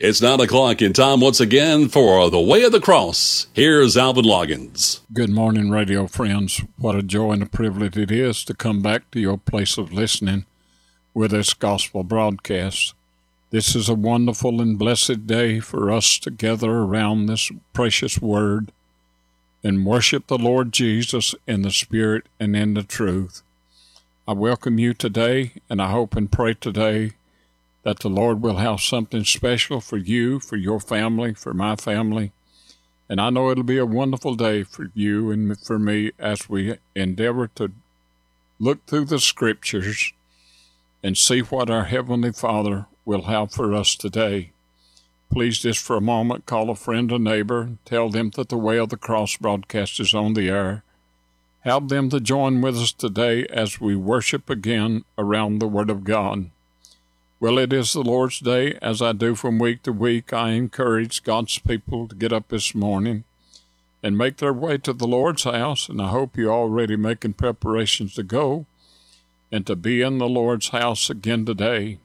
It's nine o'clock in time once again for The Way of the Cross. Here's Alvin Loggins. Good morning, radio friends. What a joy and a privilege it is to come back to your place of listening with this gospel broadcast. This is a wonderful and blessed day for us to gather around this precious word and worship the Lord Jesus in the Spirit and in the truth. I welcome you today, and I hope and pray today that the Lord will have something special for you, for your family, for my family. And I know it'll be a wonderful day for you and for me as we endeavor to look through the scriptures and see what our Heavenly Father will have for us today. Please just for a moment call a friend or neighbor, tell them that the Way of the Cross broadcast is on the air. Help them to join with us today as we worship again around the Word of God. Well, it is the Lord's Day. As I do from week to week, I encourage God's people to get up this morning and make their way to the Lord's house. And I hope you're already making preparations to go and to be in the Lord's house again today.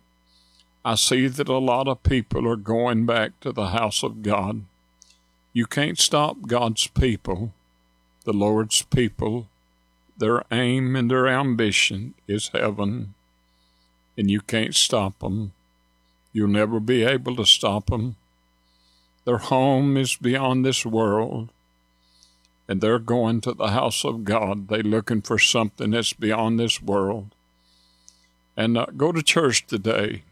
I see that a lot of people are going back to the house of God. You can't stop God's people, the Lord's people. Their aim and their ambition is heaven and you can't stop them. You'll never be able to stop them. Their home is beyond this world, and they're going to the house of God. They're looking for something that's beyond this world. And uh, go to church today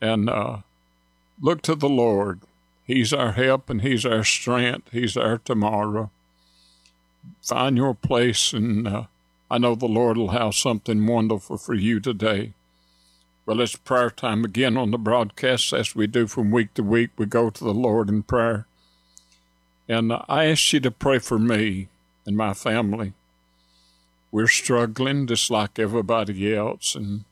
and uh, look to the Lord. He's our help and He's our strength. He's our tomorrow. Find your place, and uh, I know the Lord will have something wonderful for you today. Well, it's prayer time again on the broadcast, as we do from week to week. We go to the Lord in prayer. And I ask you to pray for me and my family. We're struggling just like everybody else, and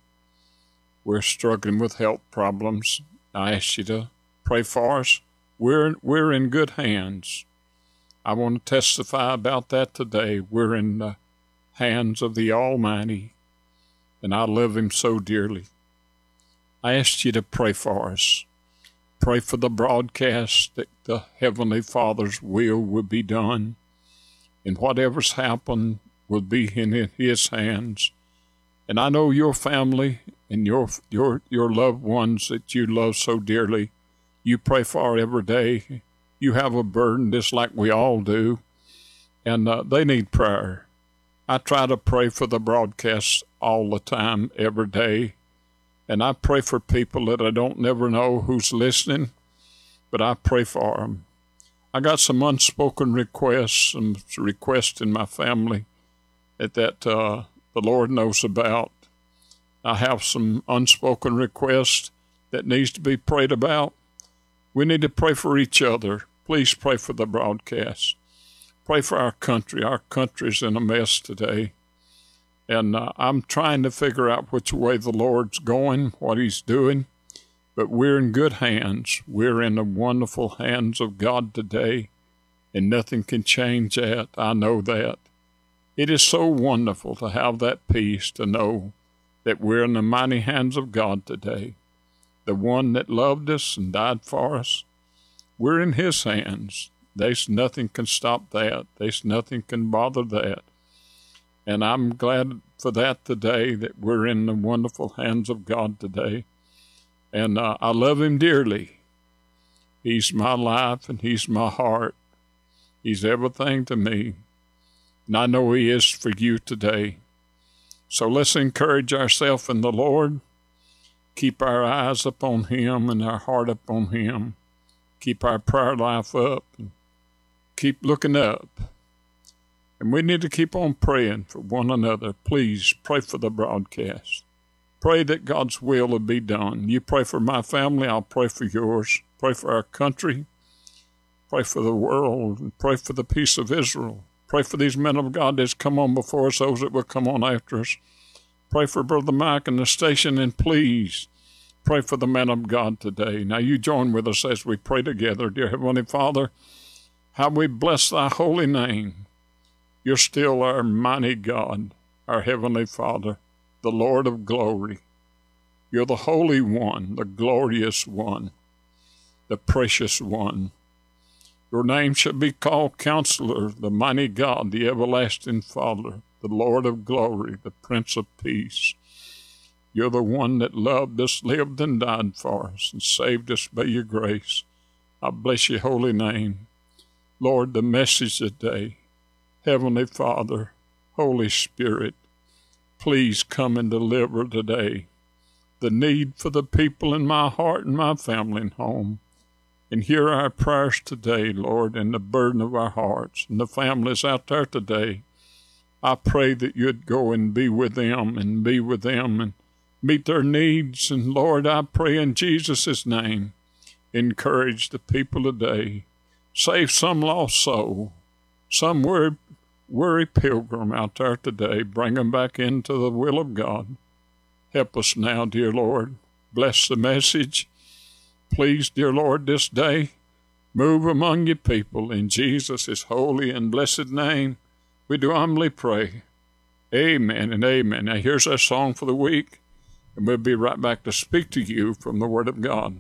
we're struggling with health problems. I ask you to pray for us. We're, we're in good hands. I want to testify about that today. We're in the hands of the Almighty, and I love Him so dearly. I ask you to pray for us. Pray for the broadcast that the Heavenly Father's will will be done, and whatever's happened will be in His hands. And I know your family and your your your loved ones that you love so dearly. You pray for every day. You have a burden just like we all do, and uh, they need prayer. I try to pray for the broadcast all the time, every day and I pray for people that I don't never know who's listening, but I pray for them. I got some unspoken requests, some requests in my family that, uh, the Lord knows about. I have some unspoken requests that needs to be prayed about. We need to pray for each other. Please pray for the broadcast. Pray for our country. Our country's in a mess today. And uh, I'm trying to figure out which way the Lord's going, what He's doing. But we're in good hands. We're in the wonderful hands of God today, and nothing can change that. I know that. It is so wonderful to have that peace to know that we're in the mighty hands of God today. The one that loved us and died for us. We're in His hands. There's nothing can stop that. There's nothing can bother that. And I'm glad for that today, that we're in the wonderful hands of God today. And uh, I love Him dearly. He's my life and He's my heart. He's everything to me. And I know He is for you today. So let's encourage ourselves in the Lord. Keep our eyes upon Him and our heart upon Him. Keep our prayer life up. Keep looking up and we need to keep on praying for one another. Please pray for the broadcast. Pray that God's will will be done. You pray for my family, I'll pray for yours. Pray for our country. Pray for the world. Pray for the peace of Israel. Pray for these men of God that's come on before us, those that will come on after us. Pray for Brother Mike and the station, and please pray for the men of God today. Now you join with us as we pray together. Dear Heavenly Father, how we bless thy holy name. You're still our mighty God, our Heavenly Father, the Lord of glory. You're the Holy One, the glorious one. the precious one. Your name shall be called Counselor, the mighty God, the everlasting Father, the Lord of glory, the Prince of Peace. You're the one that loved us, lived, and died for us, and saved us by your grace. I bless your holy name. Lord, the message today, Heavenly Father, Holy Spirit, please come and deliver today the need for the people in my heart and my family and home. And hear our prayers today, Lord, and the burden of our hearts and the families out there today. I pray that you'd go and be with them and be with them and meet their needs. And Lord, I pray in Jesus' name, encourage the people today. Save some lost soul, some weary, weary pilgrim out there today. Bring them back into the will of God. Help us now, dear Lord. Bless the message. Please, dear Lord, this day, move among your people in Jesus' holy and blessed name. We do humbly pray. Amen and amen. Now, here's our song for the week and we'll be right back to speak to you from the Word of God.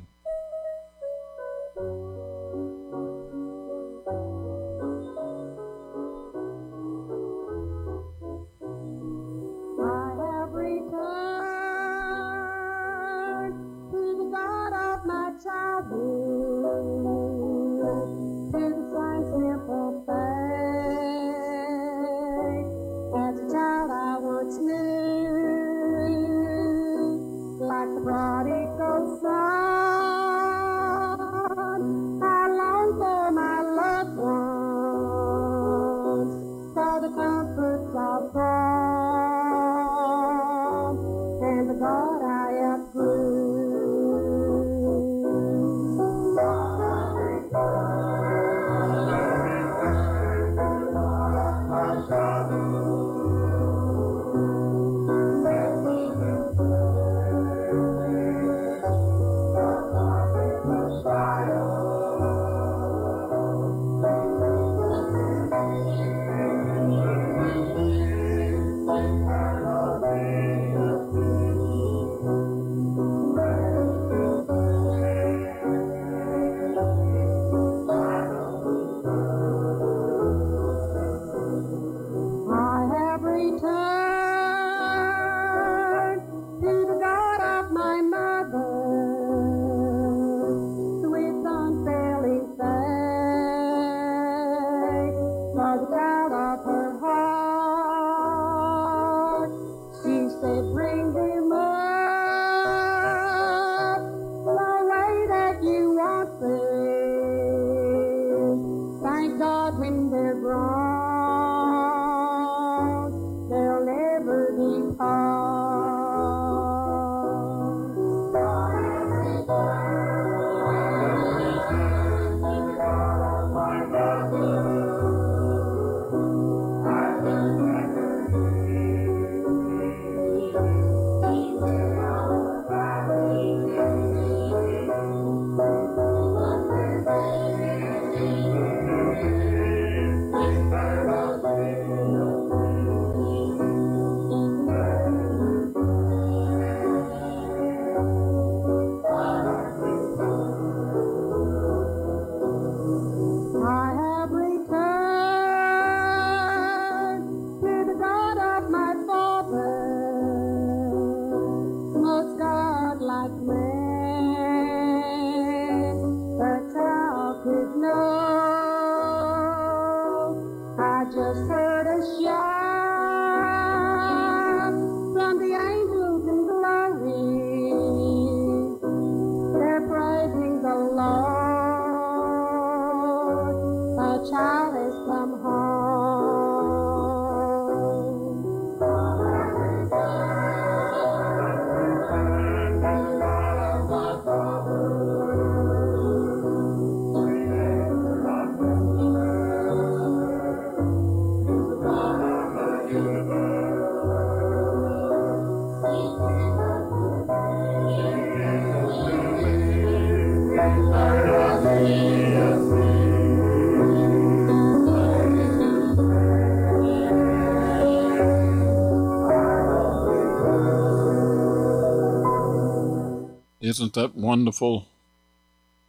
Isn't that wonderful?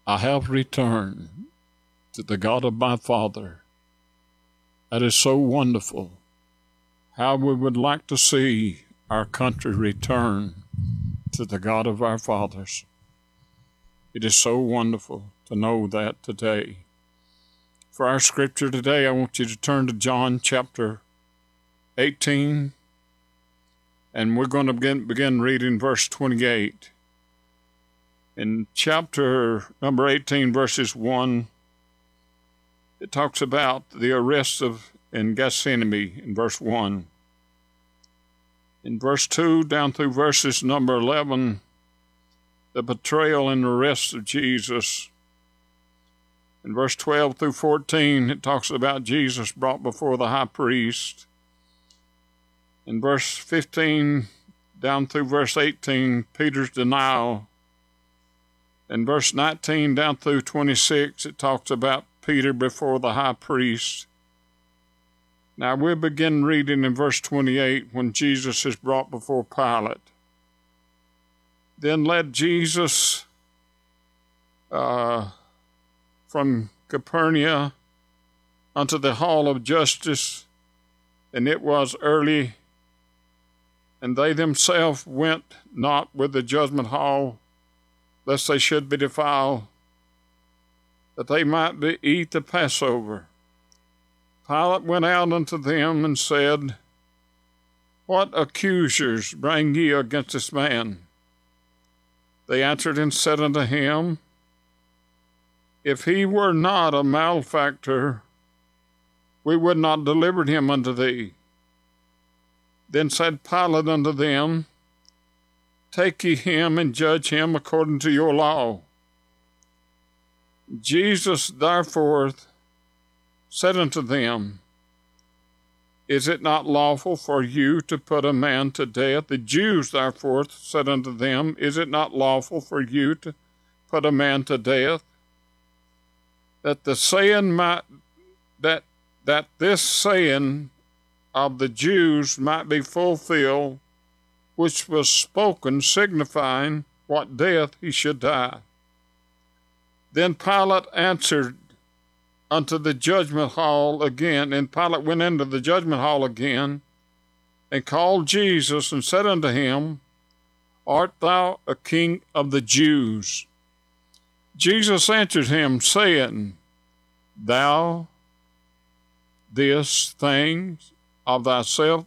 I have returned to the God of my father. That is so wonderful. How we would like to see our country return to the God of our fathers. It is so wonderful to know that today. For our scripture today, I want you to turn to John chapter 18, and we're going to begin, begin reading verse 28. In chapter number 18, verses 1, it talks about the arrest of in Gethsemane in verse 1. In verse 2 down through verses number 11, the betrayal and arrest of Jesus. In verse 12 through 14, it talks about Jesus brought before the high priest. In verse 15 down through verse 18, Peter's denial. In verse 19 down through 26, it talks about Peter before the high priest. Now we'll begin reading in verse 28 when Jesus is brought before Pilate. Then led Jesus uh, from Capernaum unto the hall of justice, and it was early, and they themselves went not with the judgment hall, lest they should be defiled, that they might be, eat the Passover. Pilate went out unto them and said, What accusers bring ye against this man? They answered and said unto him, If he were not a malefactor, we would not deliver him unto thee. Then said Pilate unto them, Take ye him and judge him according to your law. Jesus therefore said unto them, Is it not lawful for you to put a man to death? The Jews therefore said unto them, Is it not lawful for you to put a man to death? That the saying might that that this saying of the Jews might be fulfilled, which was spoken, signifying what death he should die. Then Pilate answered unto the judgment hall again. And Pilate went into the judgment hall again and called Jesus and said unto him, Art thou a king of the Jews? Jesus answered him, saying, Thou this thing of thyself,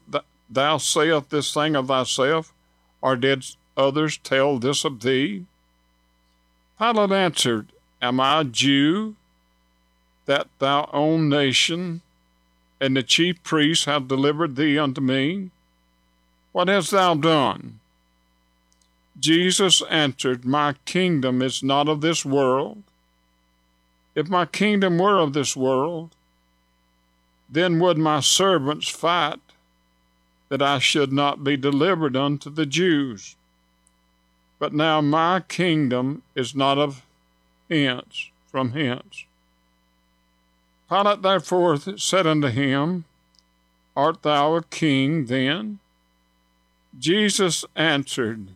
thou sayest this thing of thyself, or did others tell this of thee? Pilate answered, Am I a Jew? that thou own nation and the chief priests have delivered thee unto me? What hast thou done? Jesus answered, My kingdom is not of this world. If my kingdom were of this world, then would my servants fight that I should not be delivered unto the Jews. But now my kingdom is not of hence, from hence. Pilate therefore said unto him, Art thou a king then? Jesus answered,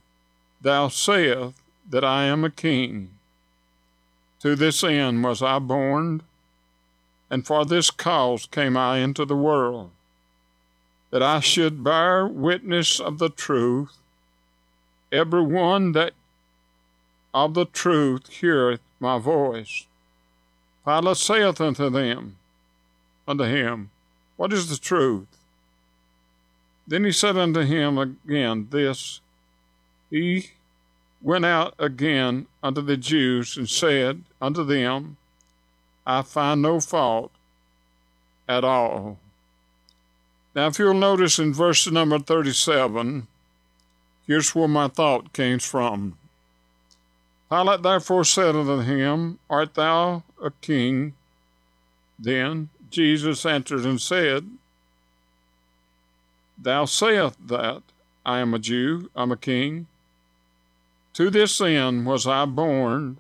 Thou sayest that I am a king. To this end was I born, and for this cause came I into the world, that I should bear witness of the truth. Every one that of the truth heareth my voice. Pilate saith unto them, unto him, What is the truth? Then he said unto him again this He went out again unto the Jews and said unto them, I find no fault at all. Now, if you'll notice in verse number 37, here's where my thought came from. Pilate therefore said unto him, Art thou a king? Then Jesus answered and said, Thou sayest that I am a Jew, I'm a king. To this end was I born,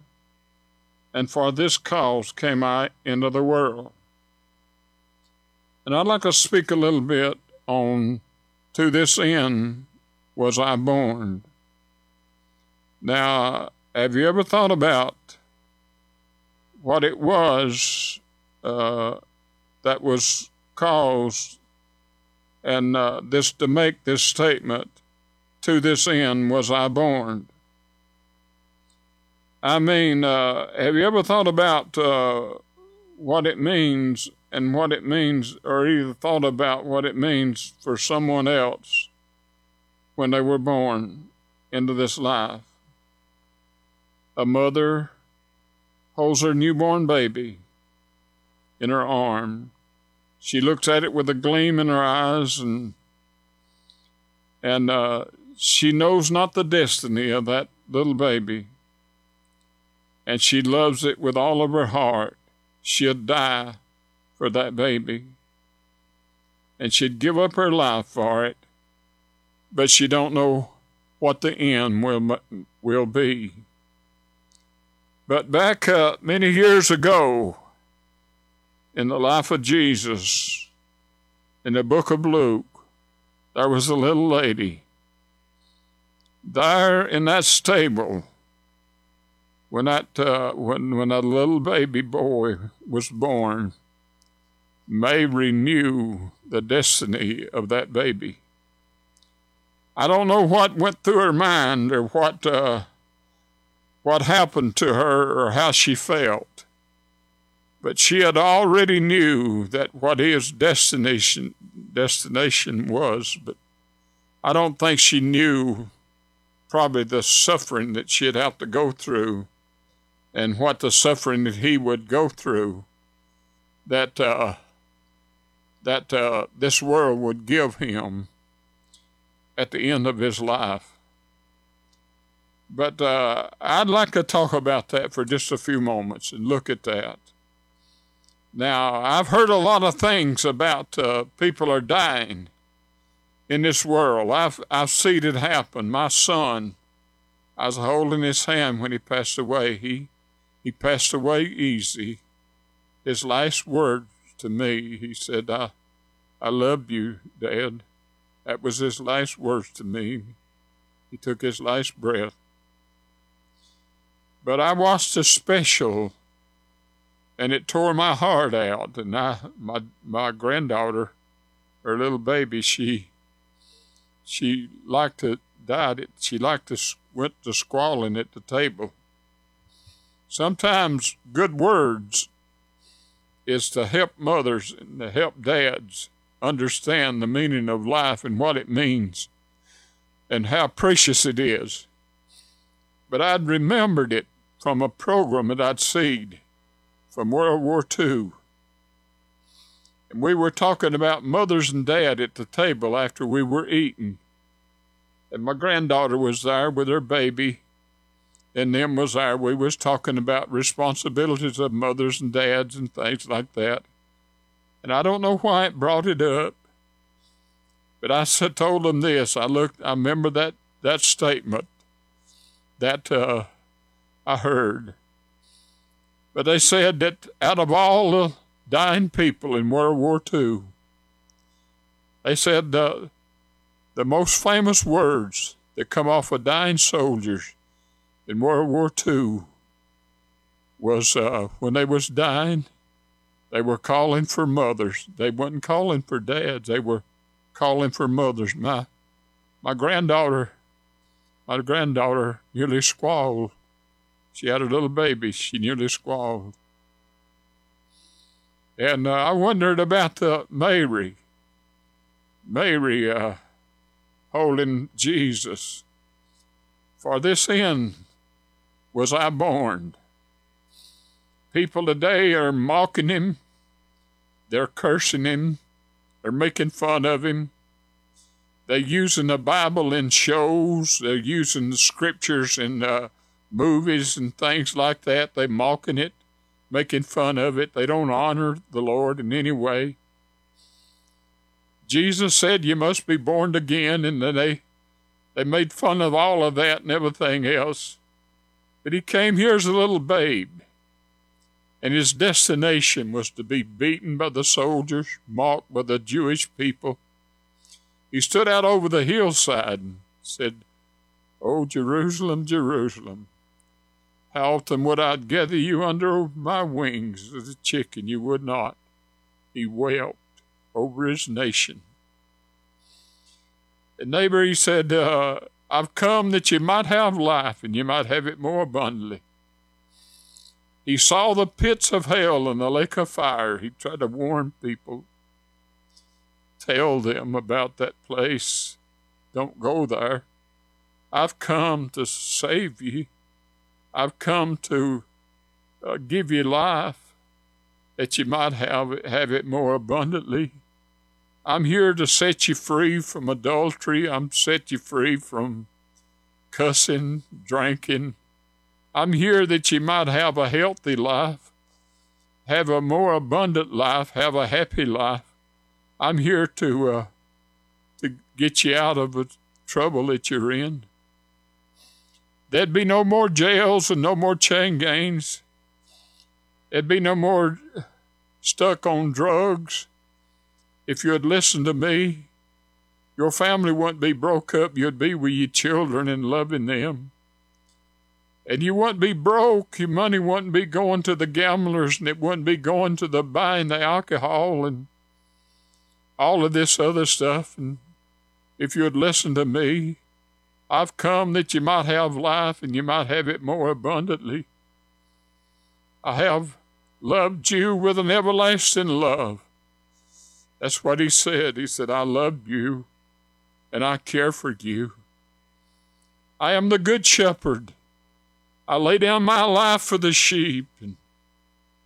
and for this cause came I into the world. And I'd like to speak a little bit on to this end was I born. Now, have you ever thought about what it was uh, that was caused, and uh, this to make this statement, to this end was I born. I mean, uh, have you ever thought about uh, what it means and what it means, or even thought about what it means for someone else when they were born into this life? A mother holds her newborn baby in her arm. She looks at it with a gleam in her eyes, and and uh, she knows not the destiny of that little baby, and she loves it with all of her heart. She'd die for that baby, and she'd give up her life for it, but she don't know what the end will will be. But back uh, many years ago, in the life of Jesus, in the book of Luke, there was a little lady. There in that stable, when that uh, when when that little baby boy was born, Mary renew the destiny of that baby. I don't know what went through her mind or what uh, what happened to her or how she felt. But she had already knew that what his destination destination was, but I don't think she knew probably the suffering that she'd have to go through and what the suffering that he would go through that uh, that uh, this world would give him at the end of his life. But uh, I'd like to talk about that for just a few moments and look at that. Now, I've heard a lot of things about uh, people are dying in this world. I've, I've seen it happen. My son, I was holding his hand when he passed away. He, he passed away easy. His last word to me, he said, I, I love you, Dad. That was his last words to me. He took his last breath. But I watched a special, and it tore my heart out. And I, my my granddaughter, her little baby, she she liked to died. It she liked to went to squalling at the table. Sometimes good words is to help mothers and to help dads understand the meaning of life and what it means and how precious it is. But I'd remembered it from a program that I'd seen from World War II. And we were talking about mothers and dad at the table after we were eating. And my granddaughter was there with her baby, and them was there. We was talking about responsibilities of mothers and dads and things like that. And I don't know why it brought it up, but I told them this. I looked. I remember that that statement. That uh, I heard. But they said that out of all the dying people in World War II, they said uh, the most famous words that come off of dying soldiers in World War II was uh, when they was dying, they were calling for mothers. They wasn't calling for dads. They were calling for mothers. My my granddaughter, my granddaughter nearly squalled she had a little baby. She nearly squalled. And uh, I wondered about the Mary. Mary uh, holding Jesus. For this end was I born. People today are mocking him. They're cursing him. They're making fun of him. They're using the Bible in shows. They're using the scriptures in uh, movies and things like that. They're mocking it, making fun of it. They don't honor the Lord in any way. Jesus said you must be born again, and then they they made fun of all of that and everything else. But he came here as a little babe, and his destination was to be beaten by the soldiers, mocked by the Jewish people. He stood out over the hillside and said, Oh, Jerusalem, Jerusalem, How often would I gather you under my wings as a chicken? You would not. He wept over his nation. And neighbor, he said, uh, I've come that you might have life and you might have it more abundantly. He saw the pits of hell and the lake of fire. He tried to warn people, tell them about that place. Don't go there. I've come to save you. I've come to uh, give you life that you might have it, have it more abundantly. I'm here to set you free from adultery. I'm set you free from cussing, drinking. I'm here that you might have a healthy life, have a more abundant life, have a happy life. I'm here to uh, to get you out of the trouble that you're in. There'd be no more jails and no more chain gangs. There'd be no more stuck on drugs if you had listened to me, your family wouldn't be broke up. You'd be with your children and loving them. And you wouldn't be broke. Your money wouldn't be going to the gamblers and it wouldn't be going to the buying the alcohol and all of this other stuff. And if you had listened to me, I've come that you might have life and you might have it more abundantly. I have loved you with an everlasting love. That's what he said. He said, I love you and I care for you. I am the good shepherd. I lay down my life for the sheep, and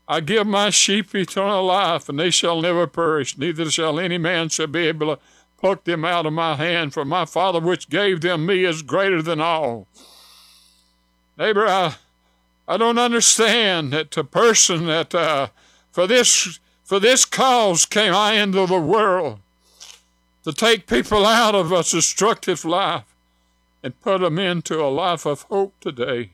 I give my sheep eternal life, and they shall never perish, neither shall any man shall be able to pluck them out of my hand, for my Father which gave them me is greater than all. Neighbor, I, I don't understand that a person that uh, for this for this cause came I into the world to take people out of a destructive life and put them into a life of hope today.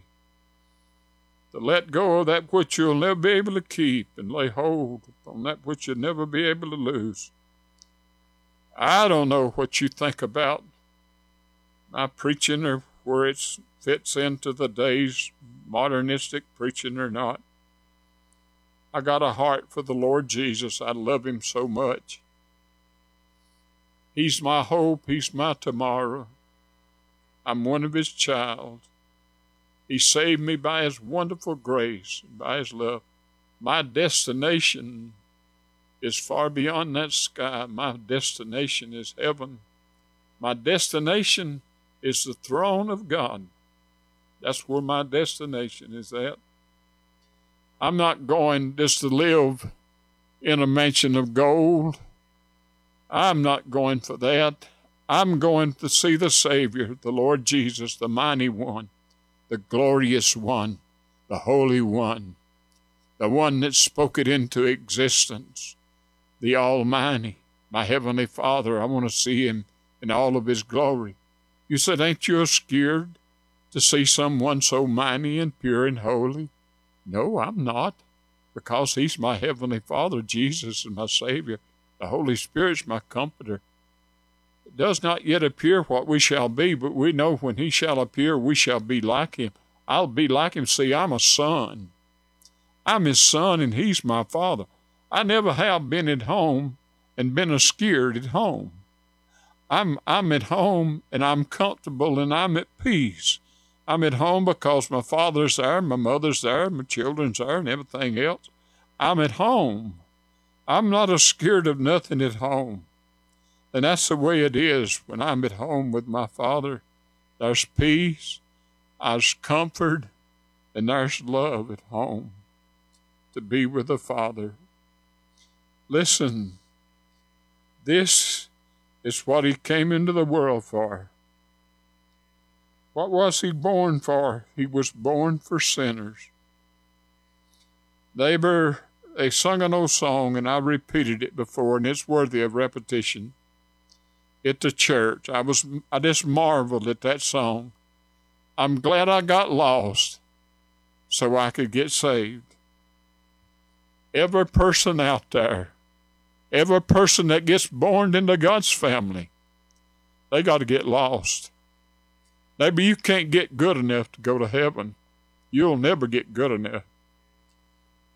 To let go of that which you'll never be able to keep and lay hold on that which you'll never be able to lose. I don't know what you think about my preaching or where it fits into the day's modernistic preaching or not. I got a heart for the Lord Jesus. I love him so much. He's my hope. He's my tomorrow. I'm one of his child. He saved me by his wonderful grace, by his love. My destination is far beyond that sky. My destination is heaven. My destination is the throne of God. That's where my destination is at. I'm not going just to live in a mansion of gold. I'm not going for that. I'm going to see the Savior, the Lord Jesus, the mighty one, the glorious one, the holy one, the one that spoke it into existence, the Almighty, my Heavenly Father. I want to see Him in all of His glory. You said, Ain't you scared to see someone so mighty and pure and holy? No, I'm not, because He's my Heavenly Father. Jesus is my Savior. The Holy Spirit's my Comforter. It does not yet appear what we shall be, but we know when He shall appear, we shall be like Him. I'll be like Him. See, I'm a son. I'm His son, and He's my Father. I never have been at home and been a scared at home. I'm I'm at home and I'm comfortable and I'm at peace. I'm at home because my father's there, my mother's there, my children's there, and everything else. I'm at home. I'm not a scared of nothing at home. And that's the way it is when I'm at home with my father. There's peace, there's comfort, and there's love at home to be with the Father. Listen, this is what He came into the world for. What was he born for? He was born for sinners. Were they sung an old song, and I repeated it before, and it's worthy of repetition. At the church, I was I just marveled at that song. I'm glad I got lost, so I could get saved. Every person out there, every person that gets born into God's family, they got to get lost. Maybe you can't get good enough to go to heaven. You'll never get good enough.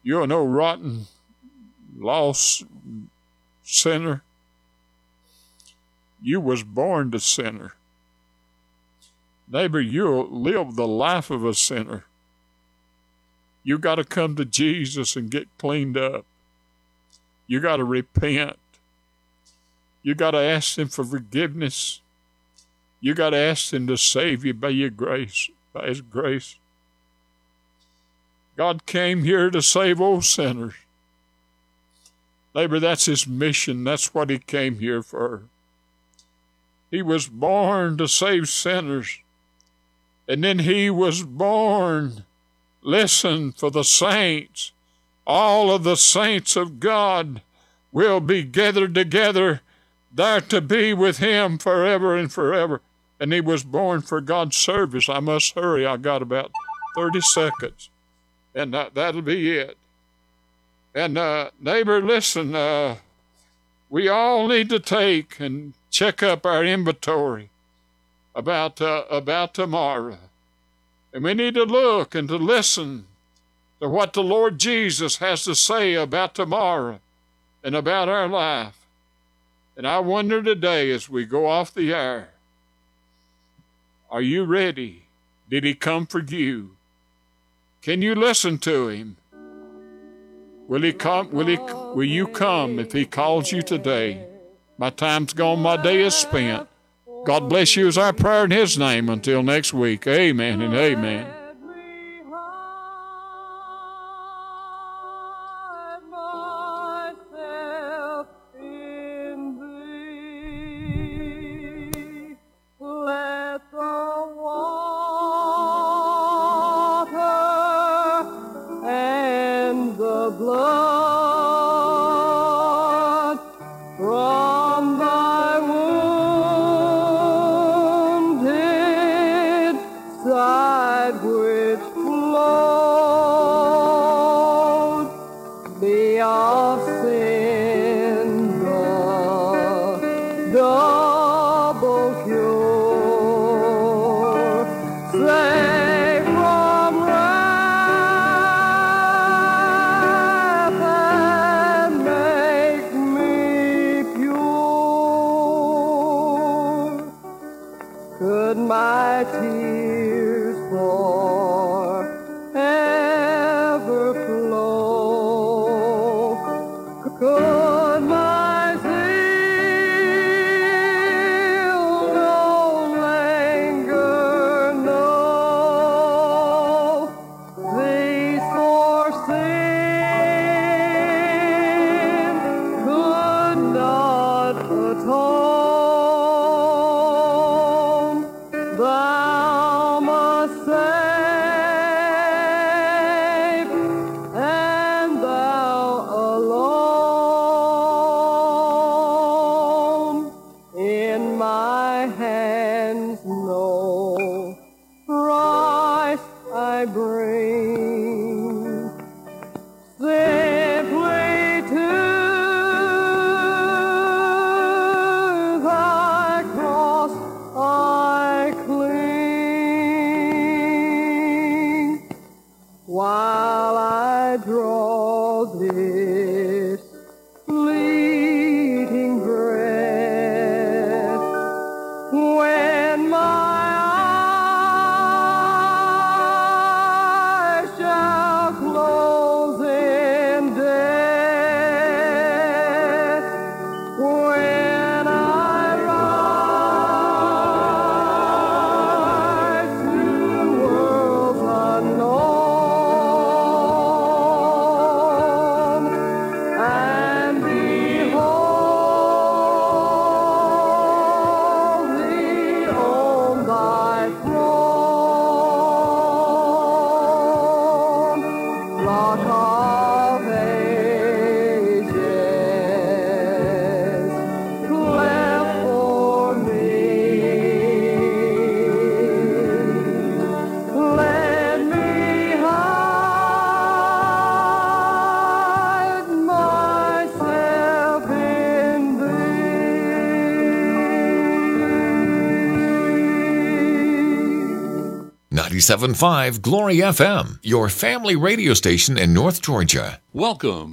You're no rotten, lost sinner. You was born to sinner. Neighbor, you'll live the life of a sinner. You got to come to Jesus and get cleaned up. You got to repent. You got to ask Him for forgiveness. You got to ask Him to save you by your grace, by His grace. God came here to save all sinners. Neighbor, that's His mission. That's what He came here for. He was born to save sinners. And then He was born, listen, for the saints. All of the saints of God will be gathered together there to be with him forever and forever. And he was born for God's service. I must hurry. I got about 30 seconds. And that, that'll be it. And uh, neighbor, listen, uh, we all need to take and check up our inventory about, uh, about tomorrow. And we need to look and to listen to what the Lord Jesus has to say about tomorrow and about our life. And I wonder today as we go off the air, are you ready? Did he come for you? Can you listen to him? Will he come? Will he? Will you come if he calls you today? My time's gone. My day is spent. God bless you is our prayer in his name until next week. Amen and amen. Love. But 97.5 Glory FM, your family radio station in North Georgia. Welcome